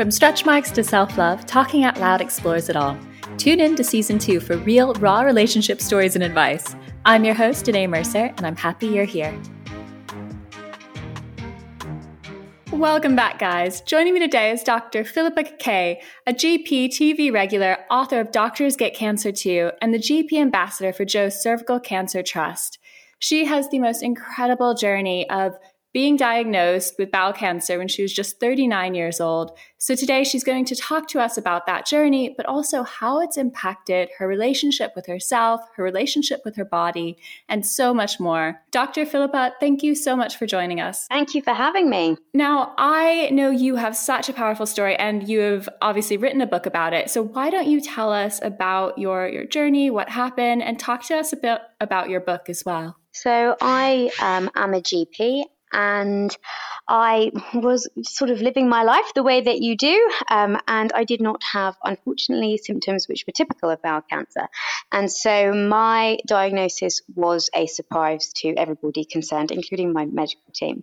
From stretch marks to self love, Talking Out Loud explores it all. Tune in to season two for real, raw relationship stories and advice. I'm your host, Danae Mercer, and I'm happy you're here. Welcome back, guys. Joining me today is Dr. Philippa Kaye, a GP TV regular, author of Doctors Get Cancer Too, and the GP ambassador for Jo's Cervical Cancer Trust. She has the most incredible journey of being diagnosed with bowel cancer when she was just 39 years old. So today she's going to talk to us about that journey, but also how it's impacted her relationship with herself, her relationship with her body, and so much more. Dr. Philippa, thank you so much for joining us. Thank you for having me. Now, I know you have such a powerful story and you have obviously written a book about it. So why don't you tell us about your, your journey, what happened, and talk to us a bit about your book as well? So, I um, am a GP and I was sort of living my life the way that you do, um, and I did not have, unfortunately, symptoms which were typical of bowel cancer. And so my diagnosis was a surprise to everybody concerned, including my medical team.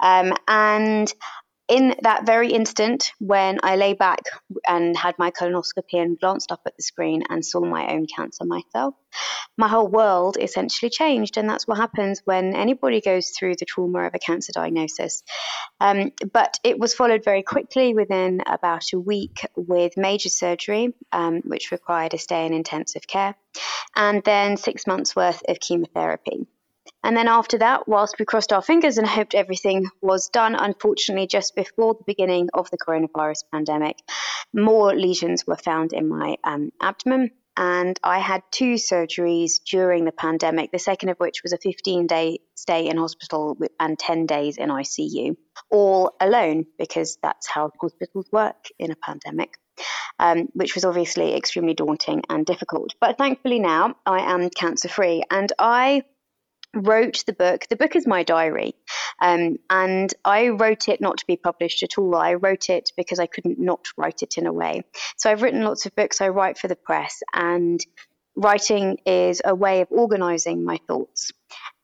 Um, and in that very instant when I lay back and had my colonoscopy and glanced up at the screen and saw my own cancer myself, my whole world essentially changed. And that's what happens when anybody goes through the trauma of a cancer diagnosis. Um, but it was followed very quickly within about a week with major surgery, um, which required a stay in intensive care, and then six months worth of chemotherapy. And then after that, whilst we crossed our fingers and hoped everything was done, unfortunately, just before the beginning of the coronavirus pandemic, more lesions were found in my um, abdomen. And I had two surgeries during the pandemic, the second of which was a 15 day stay in hospital and 10 days in ICU, all alone, because that's how hospitals work in a pandemic. Um, which was obviously extremely daunting and difficult. But thankfully now I am cancer free and I wrote the book. The book is my diary. Um, and I wrote it not to be published at all. I wrote it because I couldn't not write it in a way. So I've written lots of books. I write for the press, and writing is a way of organizing my thoughts.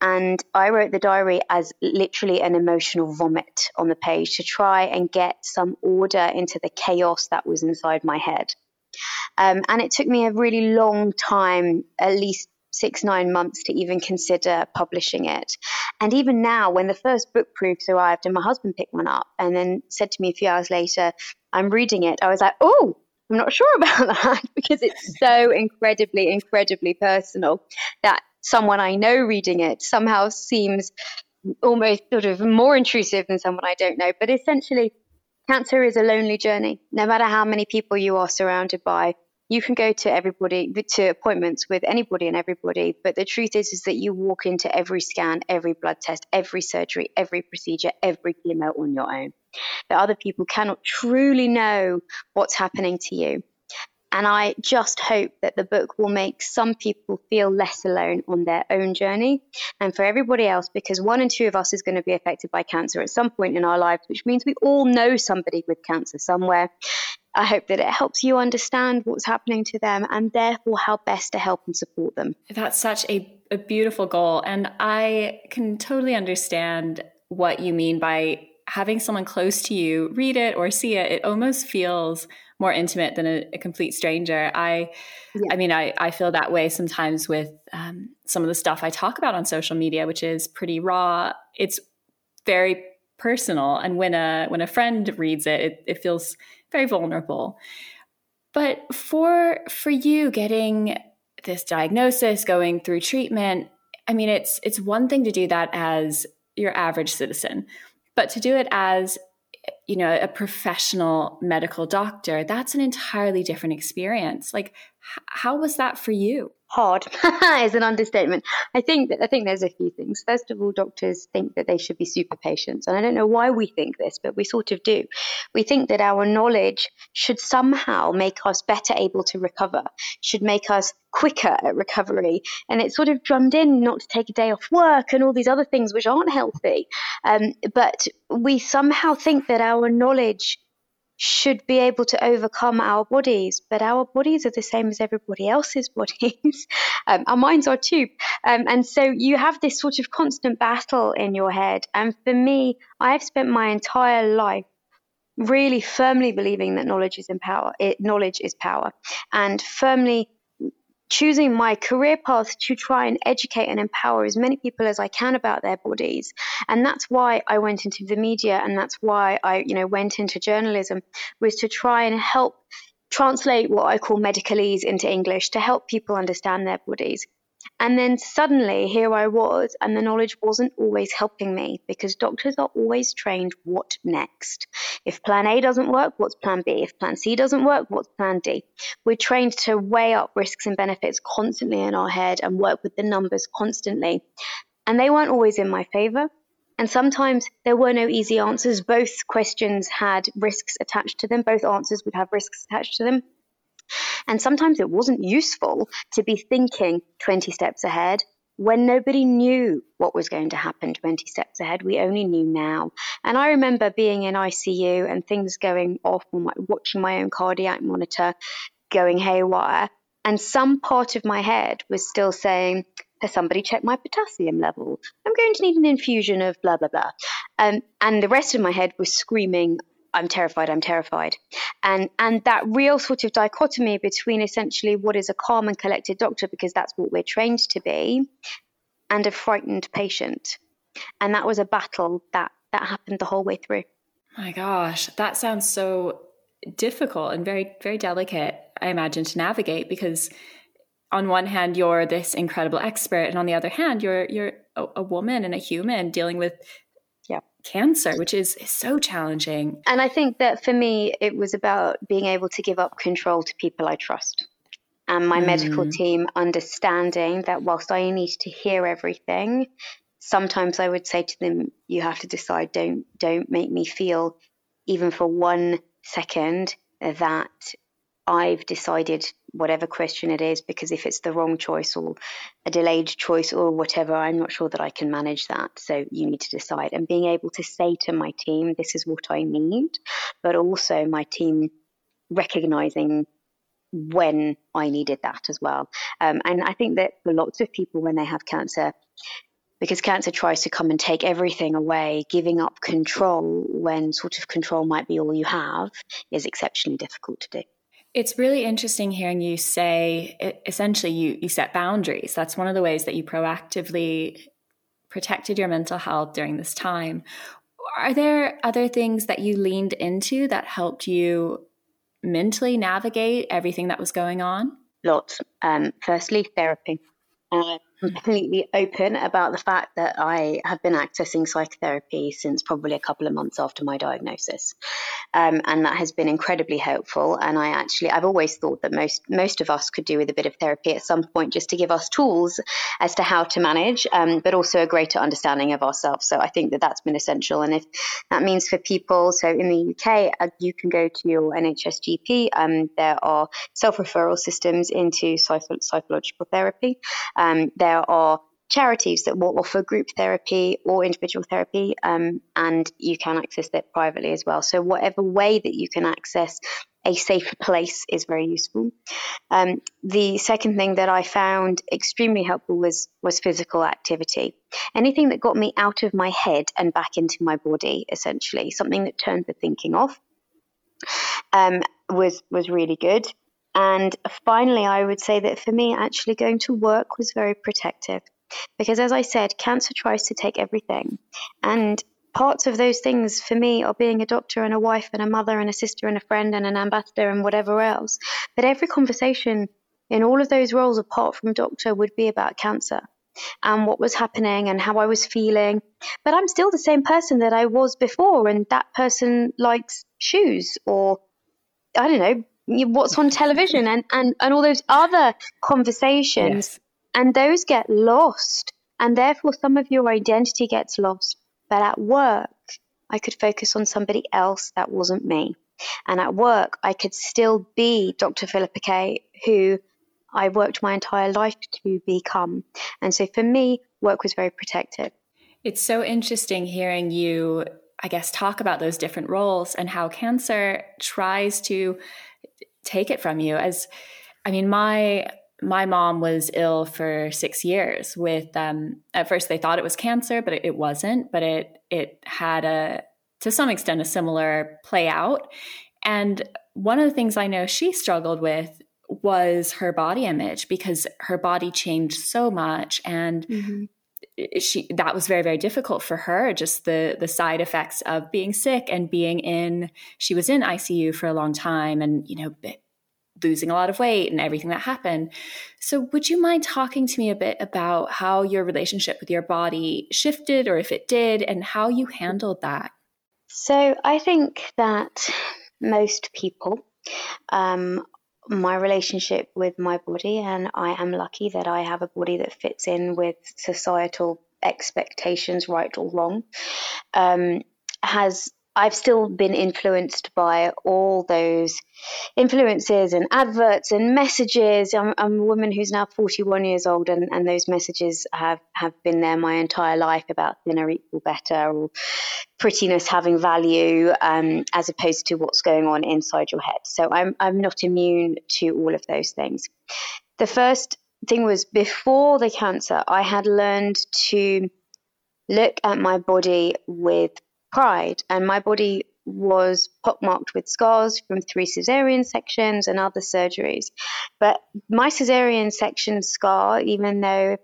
And I wrote the diary as literally an emotional vomit on the page to try and get some order into the chaos that was inside my head. Um, and it took me a really long time, at least six, nine months to even consider publishing it. And even now, when the first book proofs arrived and my husband picked one up and then said to me a few hours later, I'm reading it, I was like, oh, I'm not sure about that because it's so incredibly, incredibly personal that someone I know reading it somehow seems almost sort of more intrusive than someone I don't know. But essentially, cancer is a lonely journey. No matter how many people you are surrounded by, you can go to everybody to appointments with anybody and everybody but the truth is is that you walk into every scan every blood test every surgery every procedure every chemo on your own that other people cannot truly know what's happening to you and I just hope that the book will make some people feel less alone on their own journey. And for everybody else, because one in two of us is going to be affected by cancer at some point in our lives, which means we all know somebody with cancer somewhere. I hope that it helps you understand what's happening to them and therefore how best to help and support them. That's such a, a beautiful goal. And I can totally understand what you mean by having someone close to you read it or see it. It almost feels more intimate than a, a complete stranger. I, yeah. I mean, I, I feel that way sometimes with um, some of the stuff I talk about on social media, which is pretty raw. It's very personal, and when a when a friend reads it, it, it feels very vulnerable. But for for you getting this diagnosis, going through treatment, I mean it's it's one thing to do that as your average citizen, but to do it as you know a professional medical doctor, that's an entirely different experience. Like h- how was that for you? Hard is an understatement. I think that I think there's a few things. First of all, doctors think that they should be super patients, and I don't know why we think this, but we sort of do. We think that our knowledge should somehow make us better able to recover, should make us quicker at recovery, and it's sort of drummed in not to take a day off work and all these other things which aren't healthy. Um, but we somehow think that our knowledge should be able to overcome our bodies, but our bodies are the same as everybody else's bodies. um, our minds are too. Um, and so you have this sort of constant battle in your head. And for me, I've spent my entire life really firmly believing that knowledge is in power. It, knowledge is power, and firmly choosing my career path to try and educate and empower as many people as I can about their bodies. And that's why I went into the media and that's why I, you know, went into journalism was to try and help translate what I call medicalese into English to help people understand their bodies. And then suddenly here I was, and the knowledge wasn't always helping me because doctors are always trained what next. If plan A doesn't work, what's plan B? If plan C doesn't work, what's plan D? We're trained to weigh up risks and benefits constantly in our head and work with the numbers constantly. And they weren't always in my favor. And sometimes there were no easy answers. Both questions had risks attached to them, both answers would have risks attached to them. And sometimes it wasn't useful to be thinking 20 steps ahead when nobody knew what was going to happen 20 steps ahead. We only knew now. And I remember being in ICU and things going off, and watching my own cardiac monitor going haywire. And some part of my head was still saying, has somebody checked my potassium level? I'm going to need an infusion of blah, blah, blah. Um, and the rest of my head was screaming, I'm terrified, I'm terrified. And and that real sort of dichotomy between essentially what is a calm and collected doctor, because that's what we're trained to be, and a frightened patient. And that was a battle that that happened the whole way through. My gosh, that sounds so difficult and very, very delicate, I imagine, to navigate because on one hand you're this incredible expert and on the other hand you're you're a, a woman and a human dealing with cancer, which is, is so challenging. And I think that for me, it was about being able to give up control to people I trust. And my mm. medical team understanding that whilst I need to hear everything, sometimes I would say to them, you have to decide, don't don't make me feel even for one second that I've decided whatever question it is, because if it's the wrong choice or a delayed choice or whatever, I'm not sure that I can manage that. So you need to decide. And being able to say to my team, this is what I need, but also my team recognizing when I needed that as well. Um, and I think that for lots of people, when they have cancer, because cancer tries to come and take everything away, giving up control when sort of control might be all you have is exceptionally difficult to do. It's really interesting hearing you say essentially you you set boundaries. That's one of the ways that you proactively protected your mental health during this time. Are there other things that you leaned into that helped you mentally navigate everything that was going on? Lots. Um, firstly, therapy. Uh, completely open about the fact that I have been accessing psychotherapy since probably a couple of months after my diagnosis, um, and that has been incredibly helpful. And I actually, I've always thought that most most of us could do with a bit of therapy at some point, just to give us tools as to how to manage, um, but also a greater understanding of ourselves. So I think that that's been essential. And if that means for people, so in the UK, uh, you can go to your NHS GP. Um, there are self referral systems into psych- psychological therapy. Um, there there are charities that will offer group therapy or individual therapy, um, and you can access that privately as well. So, whatever way that you can access a safe place is very useful. Um, the second thing that I found extremely helpful was was physical activity. Anything that got me out of my head and back into my body, essentially, something that turned the thinking off, um, was was really good. And finally, I would say that for me, actually going to work was very protective because, as I said, cancer tries to take everything. And parts of those things for me are being a doctor and a wife and a mother and a sister and a friend and an ambassador and whatever else. But every conversation in all of those roles, apart from doctor, would be about cancer and what was happening and how I was feeling. But I'm still the same person that I was before, and that person likes shoes or I don't know, what's on television and, and, and all those other conversations. Yes. And those get lost. And therefore, some of your identity gets lost. But at work, I could focus on somebody else that wasn't me. And at work, I could still be Dr. Philippa Kaye, who I worked my entire life to become. And so for me, work was very protective. It's so interesting hearing you, I guess, talk about those different roles and how cancer tries to take it from you as i mean my my mom was ill for six years with um, at first they thought it was cancer but it, wasn't but it it had a to some extent a similar play out. And one of the things I know she struggled with was her body image because her body changed so much and mm-hmm. She that was very very difficult for her just the the side effects of being sick and being in she was in ICU for a long time and you know losing a lot of weight and everything that happened. So, would you mind talking to me a bit about how your relationship with your body shifted, or if it did, and how you handled that? So, I think that most people, um, my relationship with my body, and I am lucky that I have a body that fits in with societal expectations, right or wrong, um, has I've still been influenced by all those influences and adverts and messages. I'm, I'm, a woman who's now 41 years old, and, and those messages have, have been there my entire life about thinner equal better or prettiness having value, um, as opposed to what's going on inside your head. So I'm, I'm not immune to all of those things. The first thing was before the cancer, I had learned to look at my body with pride, and my body was pockmarked with scars from three cesarean sections and other surgeries. But my cesarean section scar, even though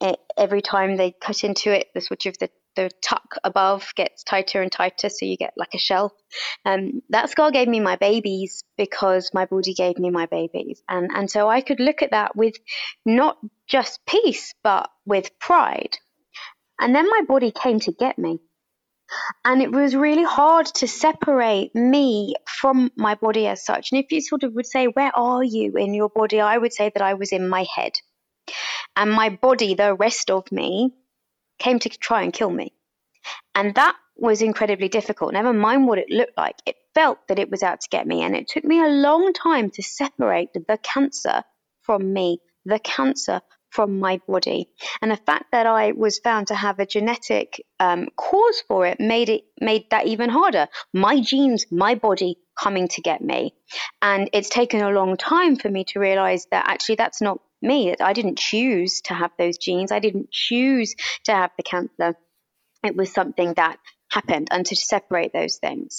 it, every time they cut into it, the sort of the, the tuck above gets tighter and tighter, so you get like a shelf. Um, that scar gave me my babies because my body gave me my babies, and and so I could look at that with not just peace, but with pride. And then my body came to get me. And it was really hard to separate me from my body as such. And if you sort of would say, Where are you in your body? I would say that I was in my head. And my body, the rest of me, came to try and kill me. And that was incredibly difficult. Never mind what it looked like, it felt that it was out to get me. And it took me a long time to separate the cancer from me, the cancer from my body. And the fact that I was found to have a genetic um, cause for it made it made that even harder. My genes, my body coming to get me. And it's taken a long time for me to realize that actually that's not me. I didn't choose to have those genes. I didn't choose to have the cancer. It was something that happened and to separate those things.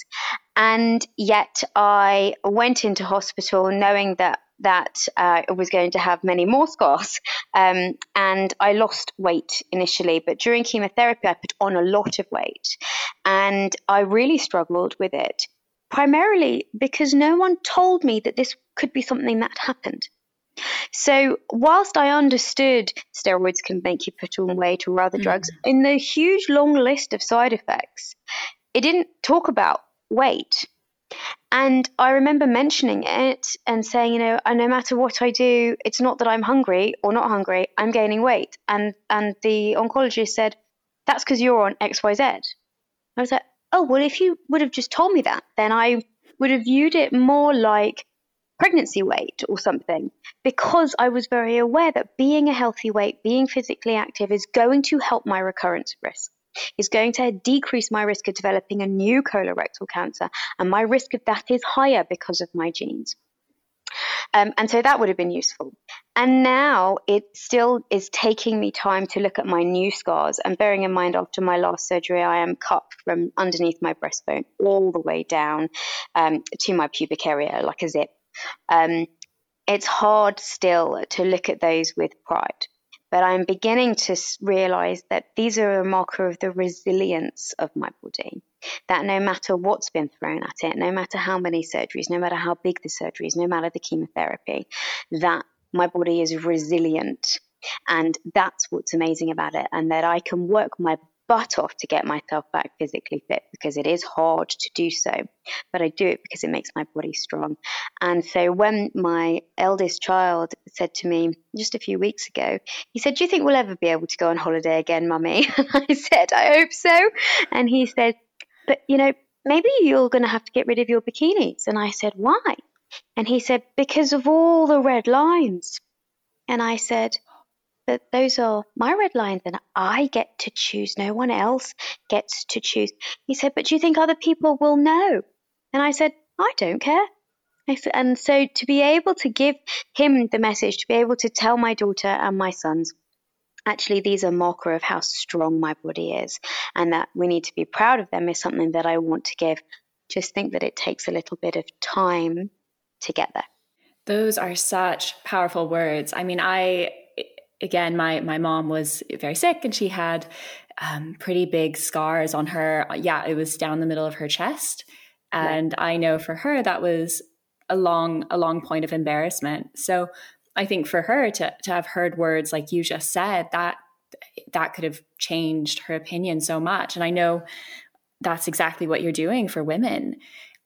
And yet I went into hospital knowing that that uh, I was going to have many more scars. Um, and I lost weight initially, but during chemotherapy, I put on a lot of weight. And I really struggled with it, primarily because no one told me that this could be something that happened. So, whilst I understood steroids can make you put on weight or other mm. drugs, in the huge long list of side effects, it didn't talk about weight. And I remember mentioning it and saying, you know, uh, no matter what I do, it's not that I'm hungry or not hungry, I'm gaining weight. And and the oncologist said, that's because you're on XYZ. I was like, oh, well, if you would have just told me that, then I would have viewed it more like pregnancy weight or something because I was very aware that being a healthy weight, being physically active is going to help my recurrence risk is going to decrease my risk of developing a new colorectal cancer, and my risk of that is higher because of my genes. Um, and so that would have been useful. And now it still is taking me time to look at my new scars. And bearing in mind, after my last surgery, I am cut from underneath my breastbone all the way down um, to my pubic area like a zip. Um, it's hard still to look at those with pride. But I'm beginning to realize that these are a marker of the resilience of my body. That no matter what's been thrown at it, no matter how many surgeries, no matter how big the surgeries, no matter the chemotherapy, that my body is resilient. And that's what's amazing about it. And that I can work my butt off to get myself back physically fit because it is hard to do so. But I do it because it makes my body strong. And so when my eldest child said to me just a few weeks ago, he said, Do you think we'll ever be able to go on holiday again, mummy? I said, I hope so. And he said, But you know, maybe you're going to have to get rid of your bikinis. And I said, Why? And he said, Because of all the red lines. And I said, that those are my red lines and I get to choose. No one else gets to choose. He said, But do you think other people will know? And I said, I don't care. Said, and so to be able to give him the message, to be able to tell my daughter and my sons, actually these are marker of how strong my body is and that we need to be proud of them is something that I want to give. Just think that it takes a little bit of time to get there. Those are such powerful words. I mean, I again, my my mom was very sick and she had um, pretty big scars on her. Yeah, it was down the middle of her chest, and I know for her that was a long a long point of embarrassment. So I think for her to to have heard words like you just said that that could have changed her opinion so much. And I know that's exactly what you're doing for women.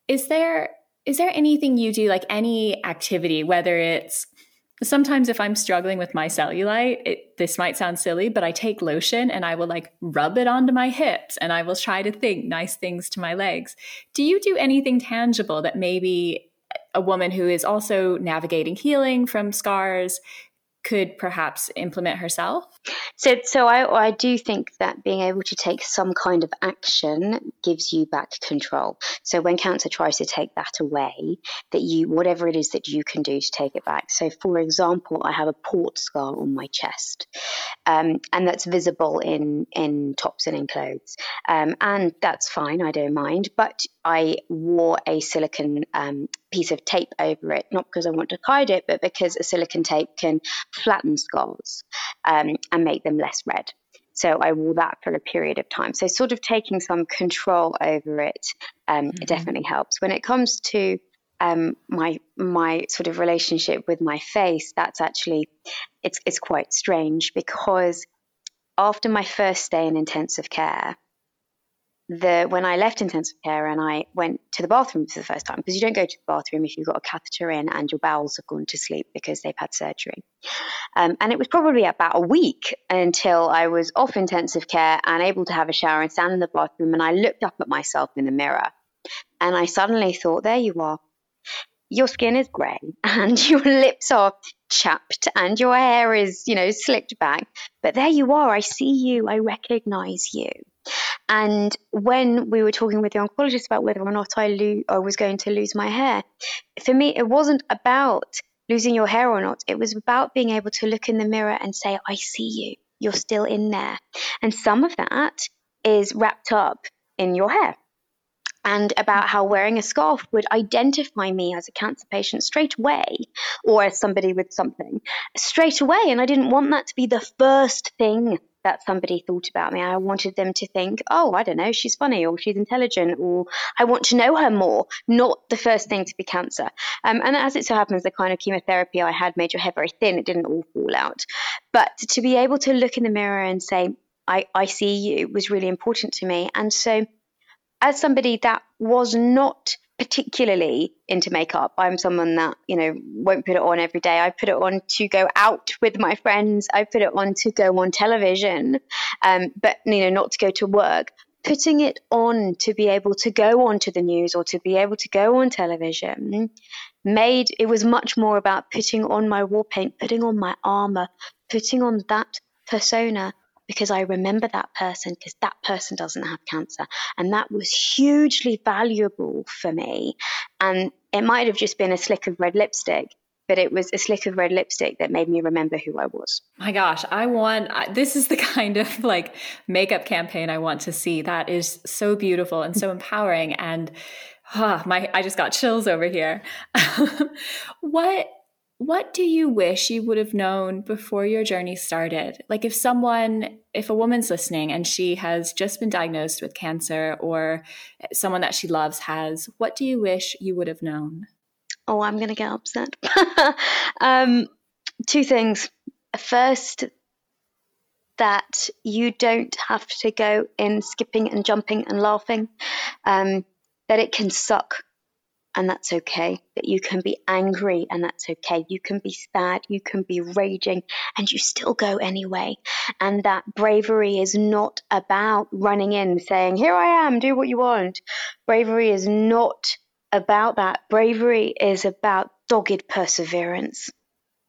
Is there is there anything you do like any activity whether it's sometimes if i'm struggling with my cellulite it, this might sound silly but i take lotion and i will like rub it onto my hips and i will try to think nice things to my legs. Do you do anything tangible that maybe a woman who is also navigating healing from scars could perhaps implement herself? So, so I, I do think that being able to take some kind of action gives you back control. So when cancer tries to take that away, that you whatever it is that you can do to take it back. So, for example, I have a port scar on my chest, um, and that's visible in in tops and in clothes, um, and that's fine. I don't mind. But I wore a silicon um, piece of tape over it, not because I want to hide it, but because a silicon tape can flatten scars um, and make them less red. So I wore that for a period of time. So sort of taking some control over it, um, mm-hmm. it definitely helps. When it comes to um, my my sort of relationship with my face, that's actually it's it's quite strange because after my first stay in intensive care, the when I left intensive care and I went to the bathroom for the first time because you don't go to the bathroom if you've got a catheter in and your bowels have gone to sleep because they've had surgery. Um, and it was probably about a week until I was off intensive care and able to have a shower and stand in the bathroom. And I looked up at myself in the mirror and I suddenly thought, there you are. Your skin is grey and your lips are chapped and your hair is, you know, slicked back. But there you are. I see you. I recognize you. And when we were talking with the oncologist about whether or not I, lo- I was going to lose my hair, for me, it wasn't about losing your hair or not. It was about being able to look in the mirror and say, I see you. You're still in there. And some of that is wrapped up in your hair and about how wearing a scarf would identify me as a cancer patient straight away or as somebody with something straight away. And I didn't want that to be the first thing that somebody thought about me. I wanted them to think, oh, I don't know, she's funny or she's intelligent or I want to know her more, not the first thing to be cancer. Um, and as it so happens, the kind of chemotherapy I had made your hair very thin. It didn't all fall out. But to be able to look in the mirror and say, I, I see you was really important to me. And so, as somebody that was not particularly into makeup. I'm someone that, you know, won't put it on every day. I put it on to go out with my friends. I put it on to go on television, um, but, you know, not to go to work. Putting it on to be able to go onto the news or to be able to go on television made it was much more about putting on my war paint, putting on my armor, putting on that persona because I remember that person because that person doesn't have cancer. And that was hugely valuable for me. And it might have just been a slick of red lipstick, but it was a slick of red lipstick that made me remember who I was. My gosh, I want this is the kind of like makeup campaign I want to see. That is so beautiful and so empowering and ah, my I just got chills over here. what what do you wish you would have known before your journey started? Like if someone, if a woman's listening and she has just been diagnosed with cancer or someone that she loves has, what do you wish you would have known? Oh, I'm going to get upset. um, two things. First, that you don't have to go in skipping and jumping and laughing, um, that it can suck and that's okay. That you can be angry and that's okay. You can be sad, you can be raging, and you still go anyway. And that bravery is not about running in saying, Here I am, do what you want. Bravery is not about that. Bravery is about dogged perseverance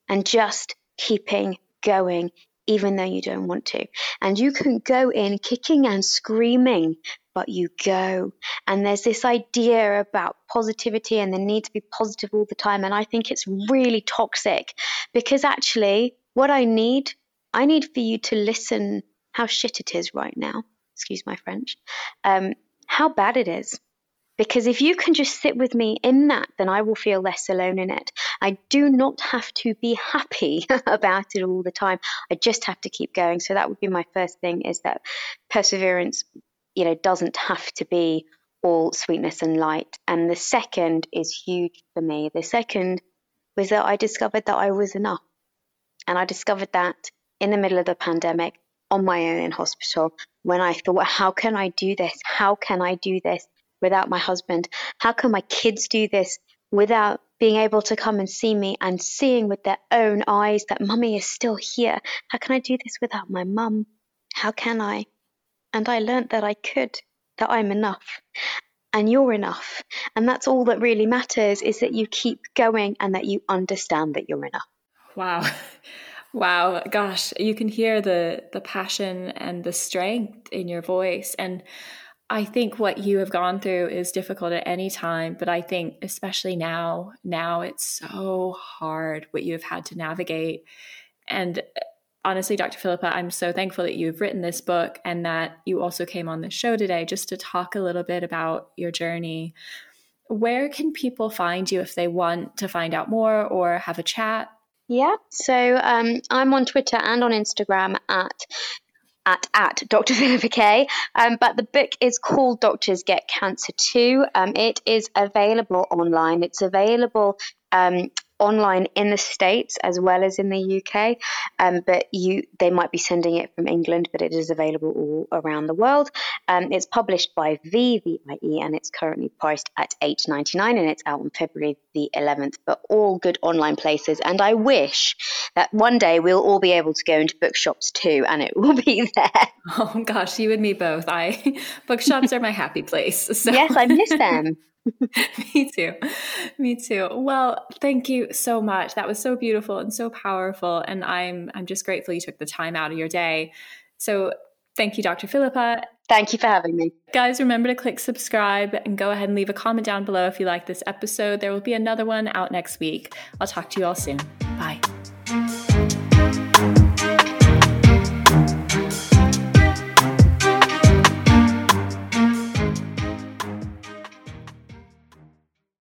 and just keeping going even though you don't want to. And you can go in kicking and screaming, but you go. And there's this idea about positivity and the need to be positive all the time. And I think it's really toxic because actually, what I need I need for you to listen how shit it is right now. Excuse my French. Um, how bad it is. Because if you can just sit with me in that, then I will feel less alone in it. I do not have to be happy about it all the time. I just have to keep going. So that would be my first thing is that perseverance, you know, doesn't have to be all sweetness and light. And the second is huge for me. The second was that I discovered that I was enough. And I discovered that in the middle of the pandemic on my own in hospital when I thought, how can I do this? How can I do this without my husband? How can my kids do this without being able to come and see me and seeing with their own eyes that mummy is still here? How can I do this without my mum? How can I? And I learnt that I could, that I'm enough. And you're enough. And that's all that really matters is that you keep going and that you understand that you're enough. Wow. Wow, gosh, you can hear the the passion and the strength in your voice and I think what you have gone through is difficult at any time, but I think especially now, now it's so hard what you have had to navigate. And honestly, Dr. Philippa, I'm so thankful that you've written this book and that you also came on the show today just to talk a little bit about your journey. Where can people find you if they want to find out more or have a chat? Yeah, so um, I'm on Twitter and on Instagram at at, at Dr. Philippa Kaye. Um, but the book is called Doctors Get Cancer Too. Um, it is available online. It's available um, online in the states as well as in the UK. Um, but you, they might be sending it from England, but it is available all around the world. Um, it's published by VVIE and it's currently priced at eight ninety nine, and it's out on February the 11th. But all good online places, and I wish that one day we'll all be able to go into bookshops too, and it will be there. Oh gosh, you and me both. I bookshops are my happy place. So. Yes, I miss them. Me too. Me too. Well, thank you so much. That was so beautiful and so powerful and I'm I'm just grateful you took the time out of your day. So, thank you Dr. Philippa. Thank you for having me. Guys, remember to click subscribe and go ahead and leave a comment down below if you like this episode. There will be another one out next week. I'll talk to you all soon. Bye.